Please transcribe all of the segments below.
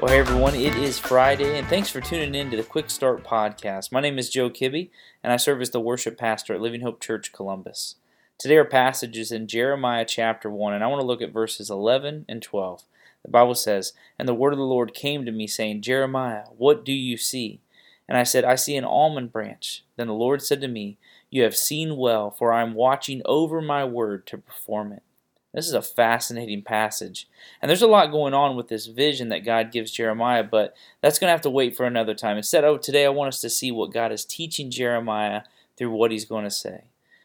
Well, hey everyone, it is Friday, and thanks for tuning in to the Quick Start Podcast. My name is Joe Kibbe, and I serve as the worship pastor at Living Hope Church Columbus. Today, our passage is in Jeremiah chapter 1, and I want to look at verses 11 and 12. The Bible says, And the word of the Lord came to me, saying, Jeremiah, what do you see? And I said, I see an almond branch. Then the Lord said to me, You have seen well, for I am watching over my word to perform it. This is a fascinating passage. And there's a lot going on with this vision that God gives Jeremiah, but that's going to have to wait for another time. Instead, oh, today I want us to see what God is teaching Jeremiah through what he's going to say.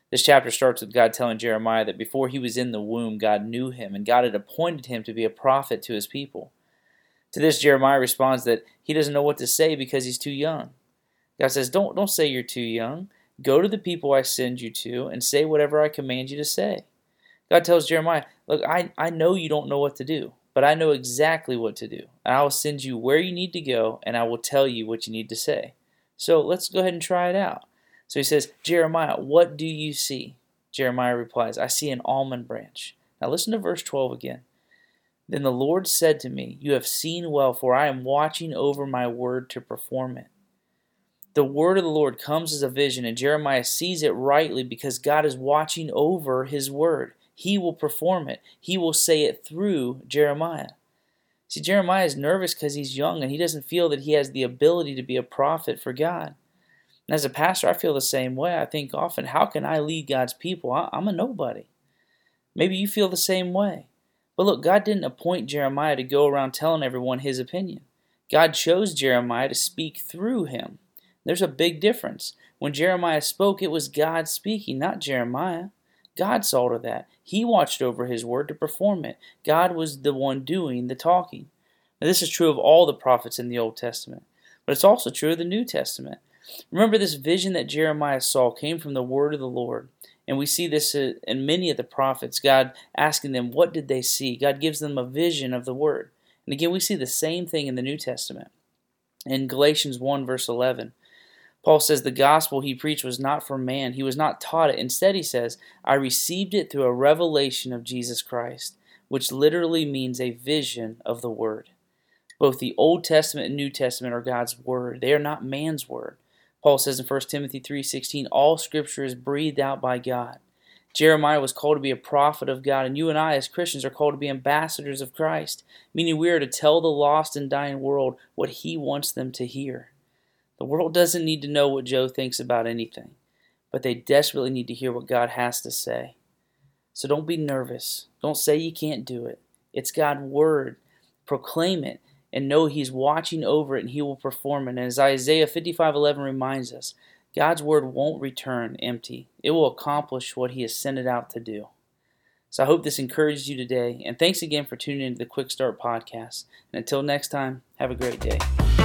This chapter starts with God telling Jeremiah that before he was in the womb, God knew him, and God had appointed him to be a prophet to his people. To this, Jeremiah responds that he doesn't know what to say because he's too young. God says, Don't, don't say you're too young. Go to the people I send you to and say whatever I command you to say. God tells Jeremiah, Look, I, I know you don't know what to do, but I know exactly what to do. And I will send you where you need to go, and I will tell you what you need to say. So let's go ahead and try it out. So he says, Jeremiah, what do you see? Jeremiah replies, I see an almond branch. Now listen to verse 12 again. Then the Lord said to me, You have seen well, for I am watching over my word to perform it. The word of the Lord comes as a vision, and Jeremiah sees it rightly because God is watching over his word. He will perform it. He will say it through Jeremiah. See, Jeremiah is nervous because he's young and he doesn't feel that he has the ability to be a prophet for God. And as a pastor, I feel the same way. I think often, how can I lead God's people? I'm a nobody. Maybe you feel the same way. But look, God didn't appoint Jeremiah to go around telling everyone his opinion. God chose Jeremiah to speak through him. There's a big difference. When Jeremiah spoke, it was God speaking, not Jeremiah. God saw to that. He watched over his word to perform it. God was the one doing the talking. Now, this is true of all the prophets in the Old Testament, but it's also true of the New Testament. Remember, this vision that Jeremiah saw came from the word of the Lord. And we see this uh, in many of the prophets, God asking them, What did they see? God gives them a vision of the word. And again, we see the same thing in the New Testament. In Galatians 1, verse 11, Paul says the gospel he preached was not from man. He was not taught it. Instead, he says, I received it through a revelation of Jesus Christ, which literally means a vision of the Word. Both the Old Testament and New Testament are God's Word. They are not man's Word. Paul says in 1 Timothy 3.16, all Scripture is breathed out by God. Jeremiah was called to be a prophet of God, and you and I, as Christians, are called to be ambassadors of Christ, meaning we are to tell the lost and dying world what He wants them to hear. The world doesn't need to know what Joe thinks about anything, but they desperately need to hear what God has to say. So don't be nervous. Don't say you can't do it. It's God's word. Proclaim it and know He's watching over it and He will perform it. And as Isaiah 55:11 reminds us, God's word won't return empty. It will accomplish what He has sent it out to do. So I hope this encourages you today. And thanks again for tuning into the Quick Start podcast. And until next time, have a great day.